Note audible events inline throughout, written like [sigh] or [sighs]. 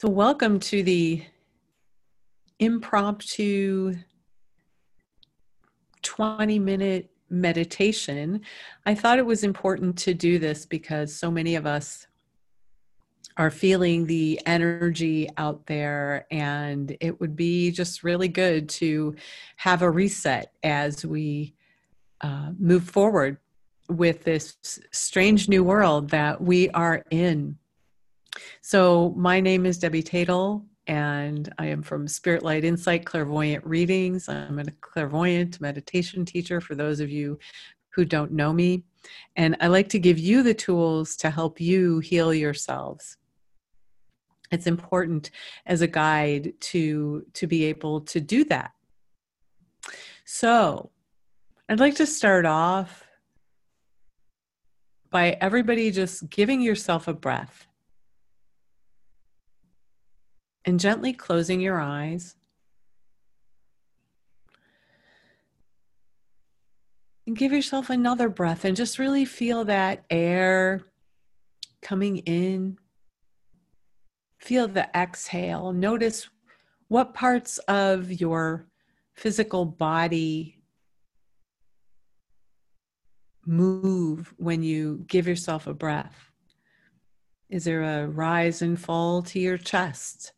So, welcome to the impromptu 20 minute meditation. I thought it was important to do this because so many of us are feeling the energy out there, and it would be just really good to have a reset as we uh, move forward with this strange new world that we are in. So, my name is Debbie Tatel, and I am from Spirit Light Insight Clairvoyant Readings. I'm a clairvoyant meditation teacher for those of you who don't know me. And I like to give you the tools to help you heal yourselves. It's important as a guide to, to be able to do that. So, I'd like to start off by everybody just giving yourself a breath and gently closing your eyes. And give yourself another breath and just really feel that air coming in. Feel the exhale. Notice what parts of your physical body move when you give yourself a breath. Is there a rise and fall to your chest?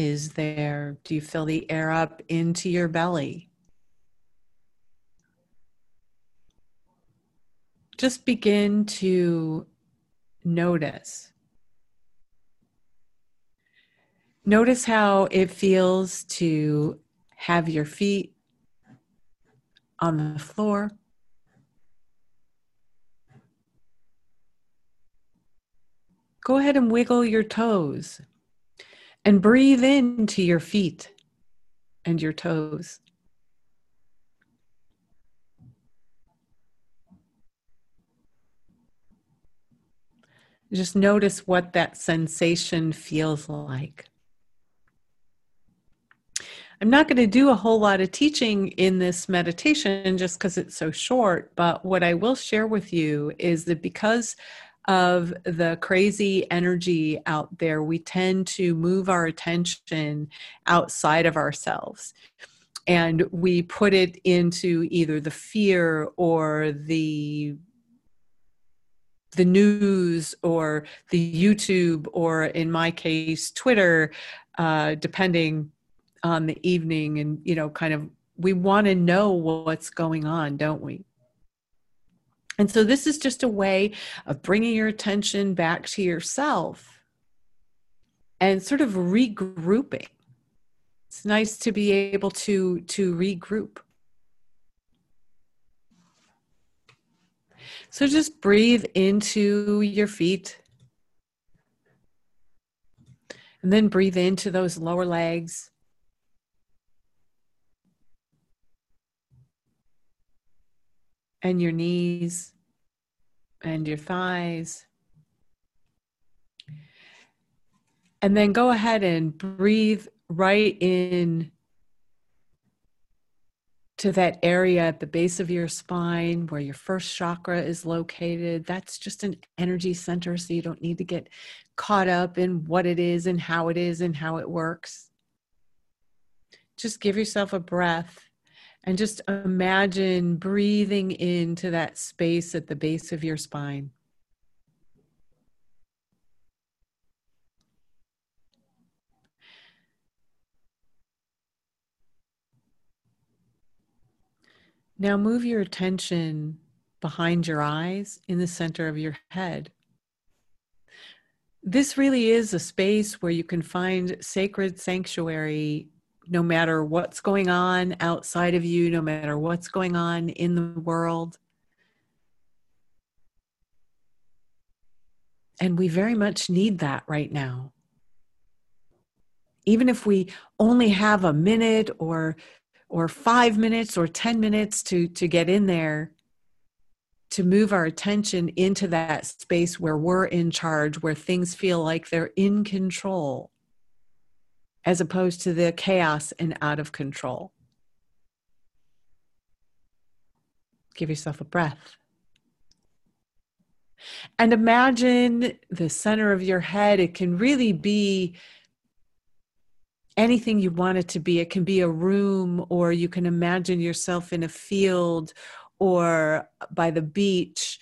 Is there, do you fill the air up into your belly? Just begin to notice. Notice how it feels to have your feet on the floor. Go ahead and wiggle your toes and breathe into your feet and your toes. Just notice what that sensation feels like. I'm not going to do a whole lot of teaching in this meditation just because it's so short, but what I will share with you is that because of the crazy energy out there, we tend to move our attention outside of ourselves. And we put it into either the fear or the the news or the YouTube or in my case Twitter, uh, depending on the evening, and you know, kind of we want to know what's going on, don't we? And so this is just a way of bringing your attention back to yourself and sort of regrouping. It's nice to be able to to regroup. So just breathe into your feet. And then breathe into those lower legs. And your knees and your thighs. And then go ahead and breathe right in to that area at the base of your spine where your first chakra is located. That's just an energy center, so you don't need to get caught up in what it is and how it is and how it works. Just give yourself a breath and just imagine breathing into that space at the base of your spine. Now move your attention behind your eyes in the center of your head. This really is a space where you can find sacred sanctuary no matter what's going on outside of you, no matter what's going on in the world. And we very much need that right now. Even if we only have a minute or or 5 minutes or 10 minutes to to get in there to move our attention into that space where we're in charge, where things feel like they're in control as opposed to the chaos and out of control. Give yourself a breath. And imagine the center of your head. It can really be anything you want it to be. It can be a room, or you can imagine yourself in a field or by the beach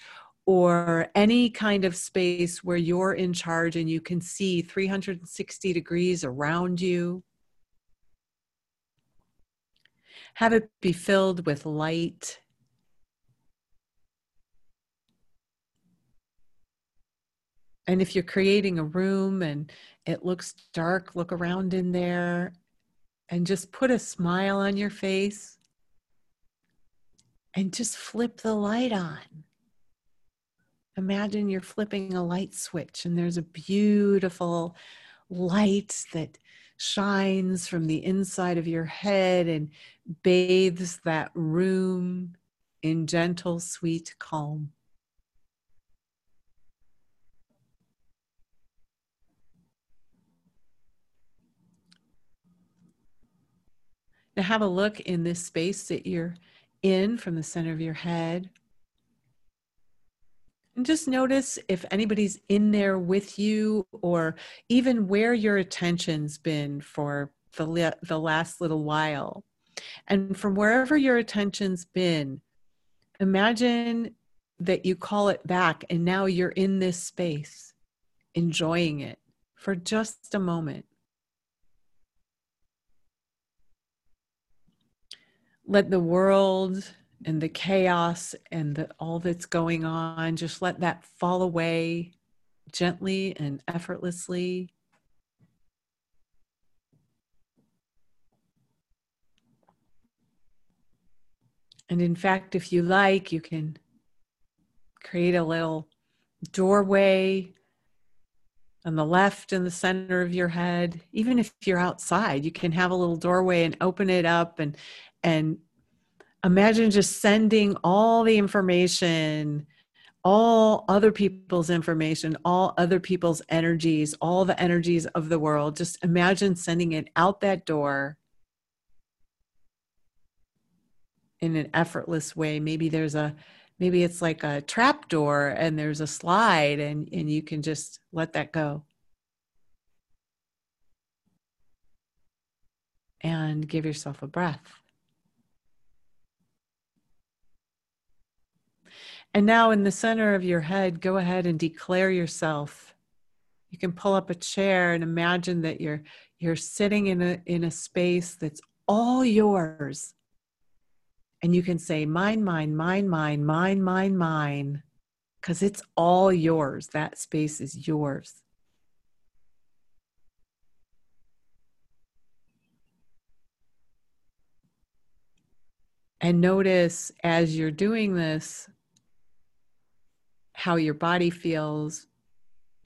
or any kind of space where you're in charge and you can see 360 degrees around you. Have it be filled with light And if you're creating a room and it looks dark, look around in there and just put a smile on your face and just flip the light on. Imagine you're flipping a light switch and there's a beautiful light that shines from the inside of your head and bathes that room in gentle, sweet calm. Now have a look in this space that you're in from the center of your head. And just notice if anybody's in there with you or even where your attention's been for the, the last little while. And from wherever your attention's been, imagine that you call it back and now you're in this space, enjoying it for just a moment. let the world and the chaos and the, all that's going on, just let that fall away gently and effortlessly. And in fact, if you like, you can create a little doorway on the left and the center of your head. Even if you're outside, you can have a little doorway and open it up and and imagine just sending all the information all other people's information, all other people's energies, all the energies of the world. Just imagine sending it out that door in an effortless way. Maybe there's a maybe it's like a trap door and there's a slide and and you can just let that go. And give yourself a breath. And now in the center of your head, go ahead and declare yourself. You can pull up a chair and imagine that you're you're sitting in a in a space that's all yours. And you can say mine, mine, mine, mine, mine, mine, mine, because it's all yours. That space is yours. And notice as you're doing this, how your body feels,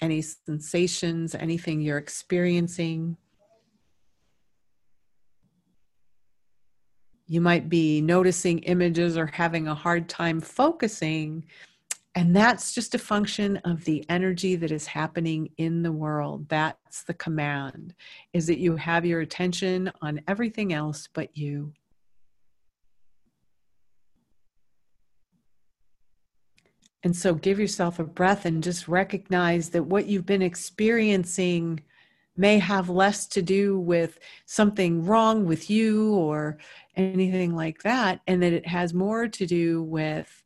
any sensations, anything you're experiencing. You might be noticing images or having a hard time focusing. And that's just a function of the energy that is happening in the world. That's the command, is that you have your attention on everything else but you. And so give yourself a breath and just recognize that what you've been experiencing may have less to do with something wrong with you or anything like that, and that it has more to do with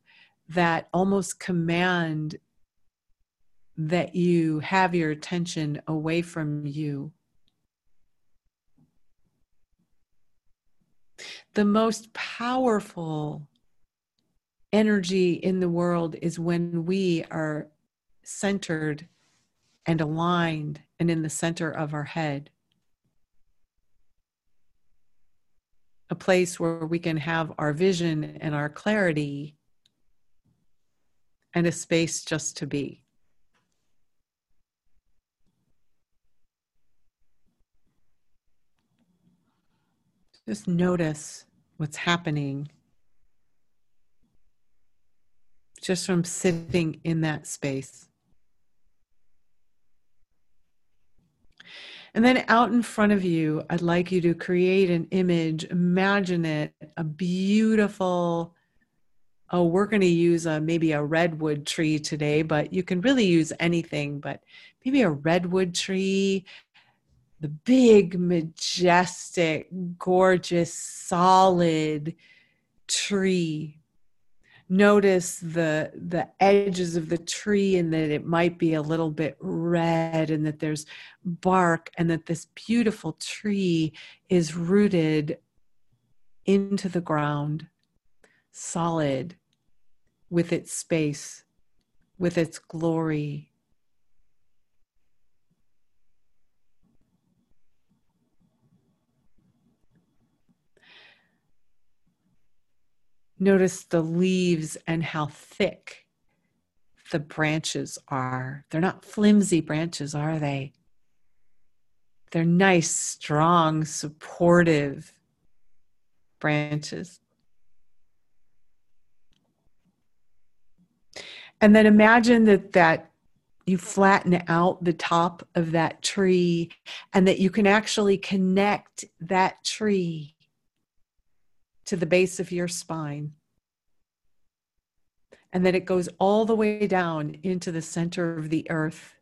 that almost command that you have your attention away from you. The most powerful energy in the world is when we are centered and aligned and in the center of our head. A place where we can have our vision and our clarity and a space just to be. Just notice what's happening just from sitting in that space. And then out in front of you, I'd like you to create an image, imagine it, a beautiful oh, we're going to use a, maybe a redwood tree today, but you can really use anything, but maybe a redwood tree, the big, majestic, gorgeous, solid tree. Notice the the edges of the tree and that it might be a little bit red and that there's bark and that this beautiful tree is rooted into the ground solid with its space, with its glory. Notice the leaves and how thick the branches are. They're not flimsy branches, are they? They're nice, strong, supportive branches. And then imagine that that you flatten out the top of that tree and that you can actually connect that tree to the base of your spine. And then it goes all the way down into the center of the earth.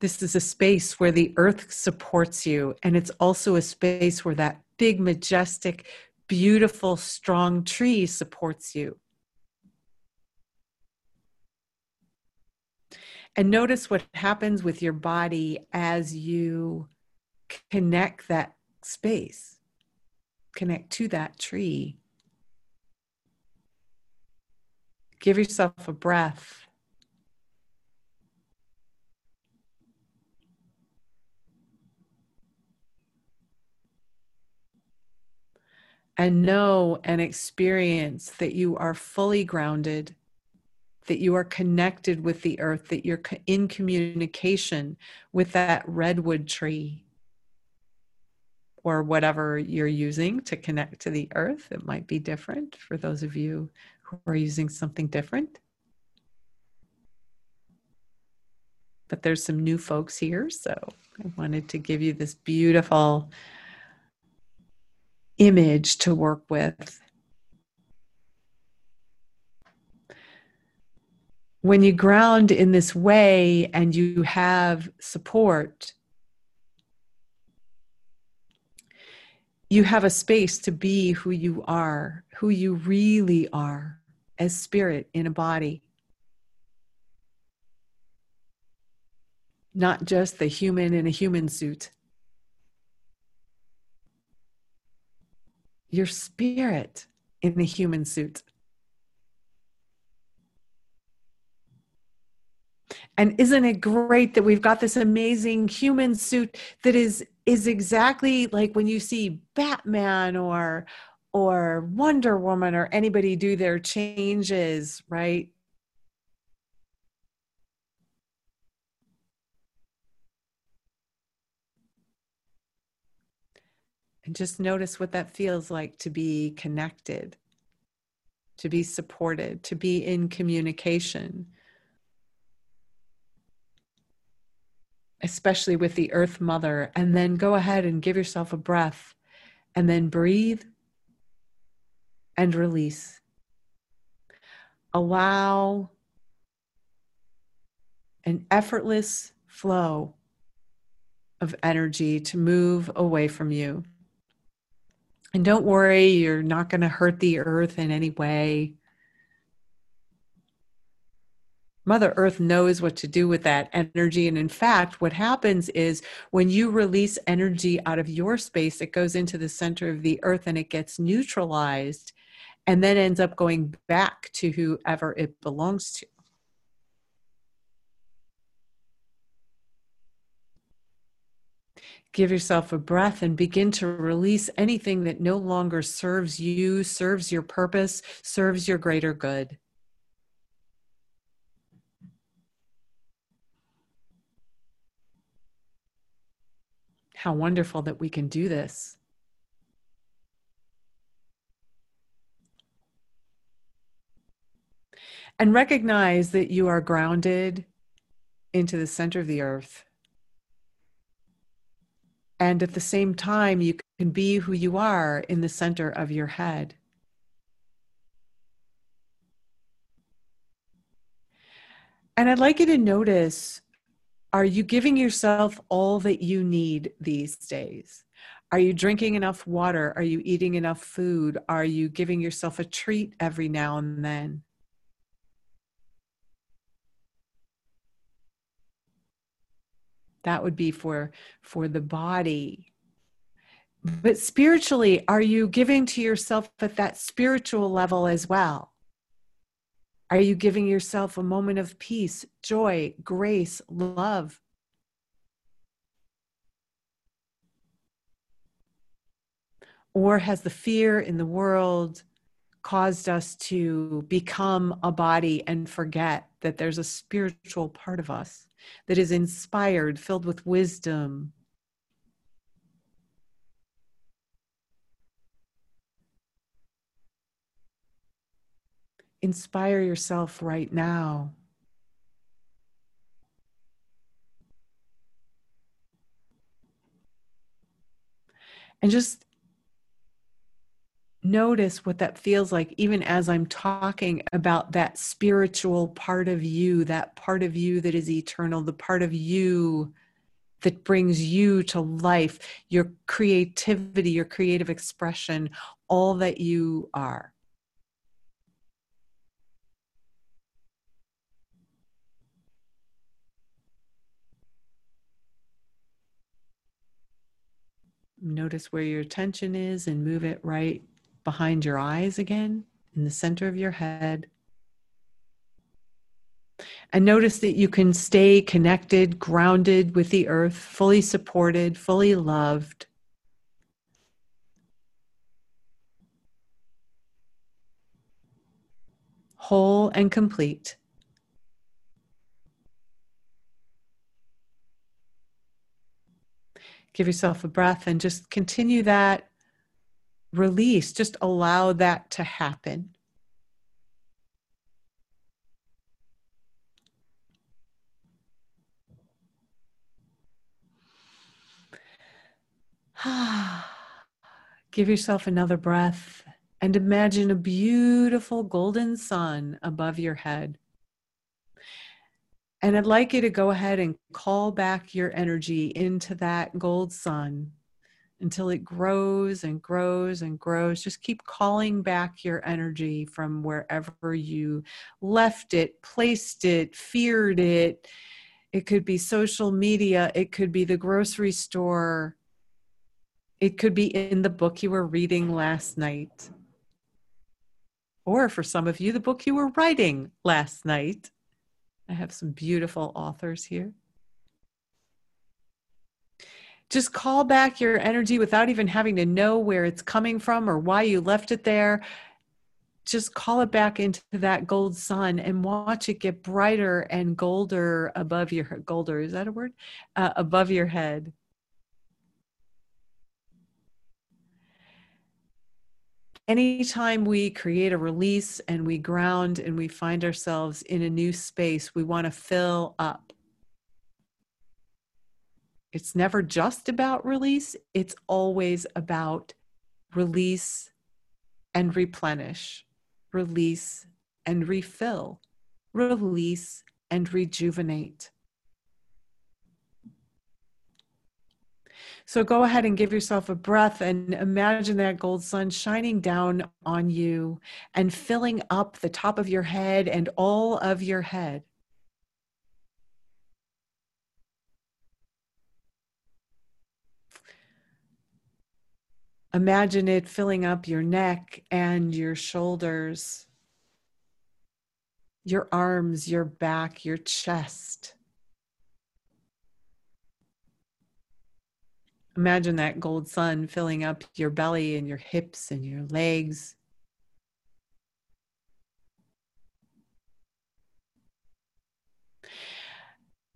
This is a space where the earth supports you, and it's also a space where that big, majestic, beautiful, strong tree supports you. And notice what happens with your body as you connect that space, connect to that tree. Give yourself a breath. and know and experience that you are fully grounded, that you are connected with the earth, that you're in communication with that redwood tree or whatever you're using to connect to the earth. It might be different for those of you who are using something different. But there's some new folks here, so I wanted to give you this beautiful image to work with. When you ground in this way and you have support, you have a space to be who you are, who you really are as spirit in a body. Not just the human in a human suit. your spirit in the human suit. And isn't it great that we've got this amazing human suit that is is exactly like when you see Batman or or Wonder Woman or anybody do their changes, right? And just notice what that feels like to be connected, to be supported, to be in communication, especially with the Earth Mother. And then go ahead and give yourself a breath and then breathe and release. Allow an effortless flow of energy to move away from you. And don't worry, you're not going to hurt the earth in any way. Mother Earth knows what to do with that energy. And in fact, what happens is when you release energy out of your space, it goes into the center of the earth and it gets neutralized and then ends up going back to whoever it belongs to. give yourself a breath and begin to release anything that no longer serves you, serves your purpose, serves your greater good. How wonderful that we can do this. And recognize that you are grounded into the center of the earth And at the same time, you can be who you are in the center of your head. And I'd like you to notice are you giving yourself all that you need these days? Are you drinking enough water? Are you eating enough food? Are you giving yourself a treat every now and then? That would be for for the body. But spiritually, are you giving to yourself at that spiritual level as well? Are you giving yourself a moment of peace, joy, grace, love? Or has the fear in the world caused us to become a body and forget that there's a spiritual part of us that is inspired, filled with wisdom, inspire yourself right now. And just notice what that feels like, even as I'm talking about that spiritual part of you, that part of you that is eternal, the part of you that brings you to life, your creativity, your creative expression, all that you are. Notice where your attention is and move it right behind your eyes again, in the center of your head. And notice that you can stay connected, grounded with the earth, fully supported, fully loved. Whole and complete. Give yourself a breath and just continue that release. Just allow that to happen. [sighs] Give yourself another breath and imagine a beautiful golden sun above your head. And I'd like you to go ahead and call back your energy into that gold sun until it grows and grows and grows. Just keep calling back your energy from wherever you left it, placed it, feared it. It could be social media, it could be the grocery store, it could be in the book you were reading last night. Or for some of you, the book you were writing last night. I have some beautiful authors here. Just call back your energy without even having to know where it's coming from or why you left it there. Just call it back into that gold sun and watch it get brighter and golder above your golder. Is that a word? Uh, above your head. Anytime we create a release and we ground and we find ourselves in a new space, we want to fill up. It's never just about release, it's always about release and replenish, release and refill, release and rejuvenate. So go ahead and give yourself a breath and imagine that gold sun shining down on you and filling up the top of your head and all of your head. Imagine it filling up your neck and your shoulders, your arms, your back, your chest. Imagine that gold sun filling up your belly and your hips and your legs.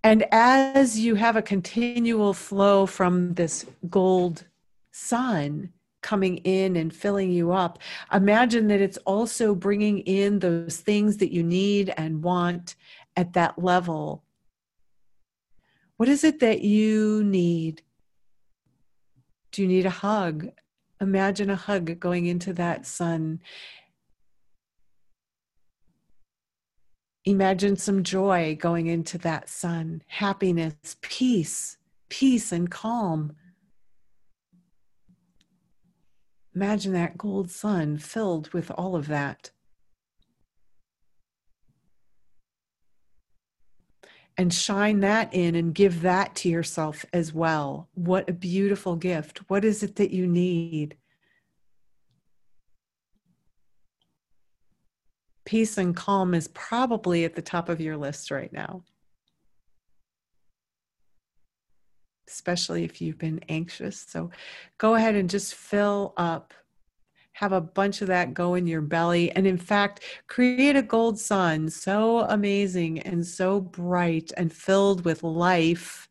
And as you have a continual flow from this gold sun coming in and filling you up, imagine that it's also bringing in those things that you need and want at that level. What is it that you need Do you need a hug? Imagine a hug going into that sun. Imagine some joy going into that sun, happiness, peace, peace and calm. Imagine that gold sun filled with all of that. And shine that in and give that to yourself as well. What a beautiful gift. What is it that you need? Peace and calm is probably at the top of your list right now. Especially if you've been anxious. So go ahead and just fill up have a bunch of that go in your belly. And in fact, create a gold sun so amazing and so bright and filled with life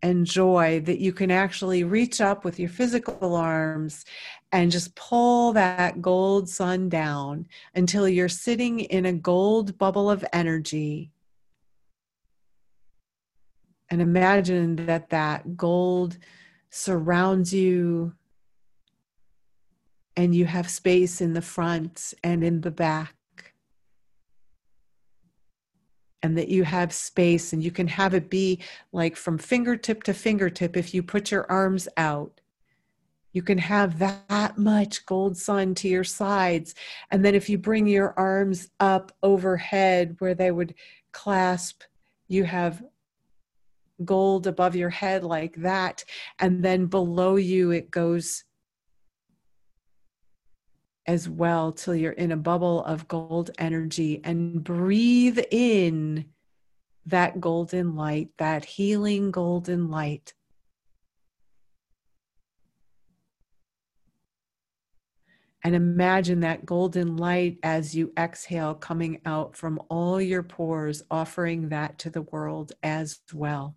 and joy that you can actually reach up with your physical arms and just pull that gold sun down until you're sitting in a gold bubble of energy. And imagine that that gold surrounds you and you have space in the front and in the back. And that you have space, and you can have it be like from fingertip to fingertip if you put your arms out. You can have that much gold sun to your sides. And then if you bring your arms up overhead where they would clasp, you have gold above your head like that. And then below you, it goes as well till you're in a bubble of gold energy and breathe in that golden light, that healing golden light. And imagine that golden light as you exhale coming out from all your pores, offering that to the world as well.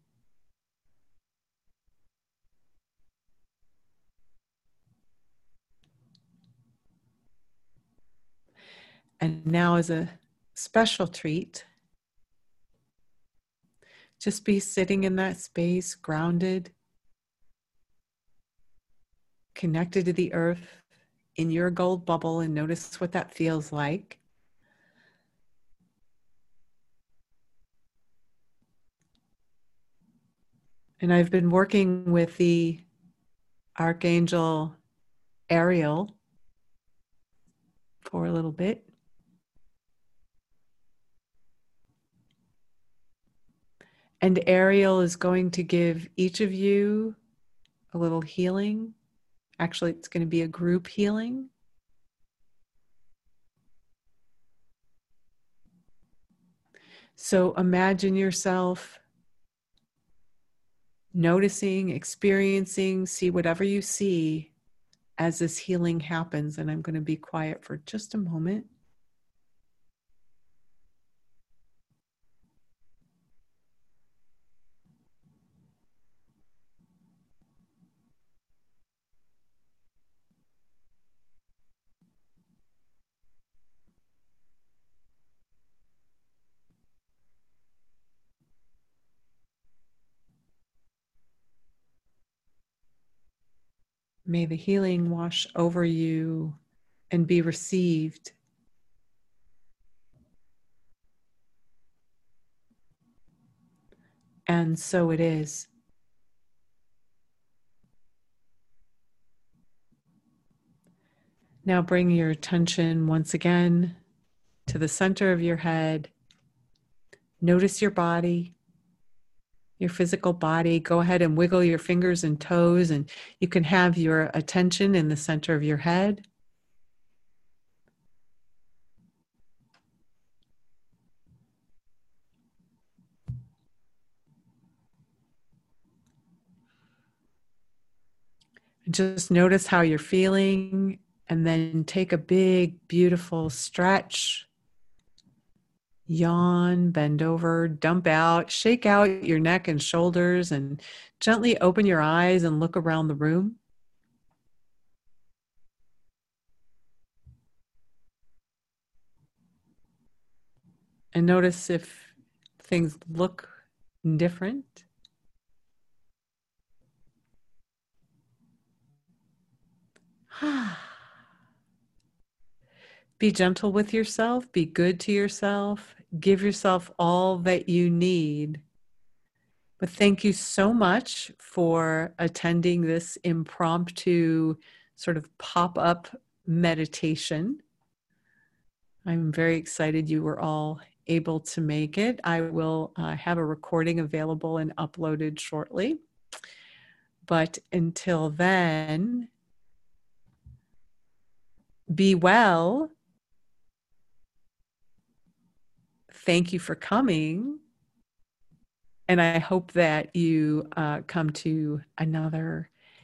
And now, as a special treat, just be sitting in that space, grounded, connected to the earth in your gold bubble, and notice what that feels like. And I've been working with the Archangel Ariel for a little bit. And Ariel is going to give each of you a little healing. Actually, it's going to be a group healing. So imagine yourself noticing, experiencing, see whatever you see as this healing happens. And I'm going to be quiet for just a moment. May the healing wash over you and be received. And so it is. Now bring your attention once again to the center of your head. Notice your body your physical body. Go ahead and wiggle your fingers and toes, and you can have your attention in the center of your head. Just notice how you're feeling, and then take a big, beautiful stretch Yawn, bend over, dump out, shake out your neck and shoulders, and gently open your eyes and look around the room. And notice if things look different. [sighs] Ah. Be gentle with yourself, be good to yourself, give yourself all that you need. But thank you so much for attending this impromptu sort of pop up meditation. I'm very excited you were all able to make it. I will uh, have a recording available and uploaded shortly. But until then, be well. Thank you for coming. And I hope that you uh, come to another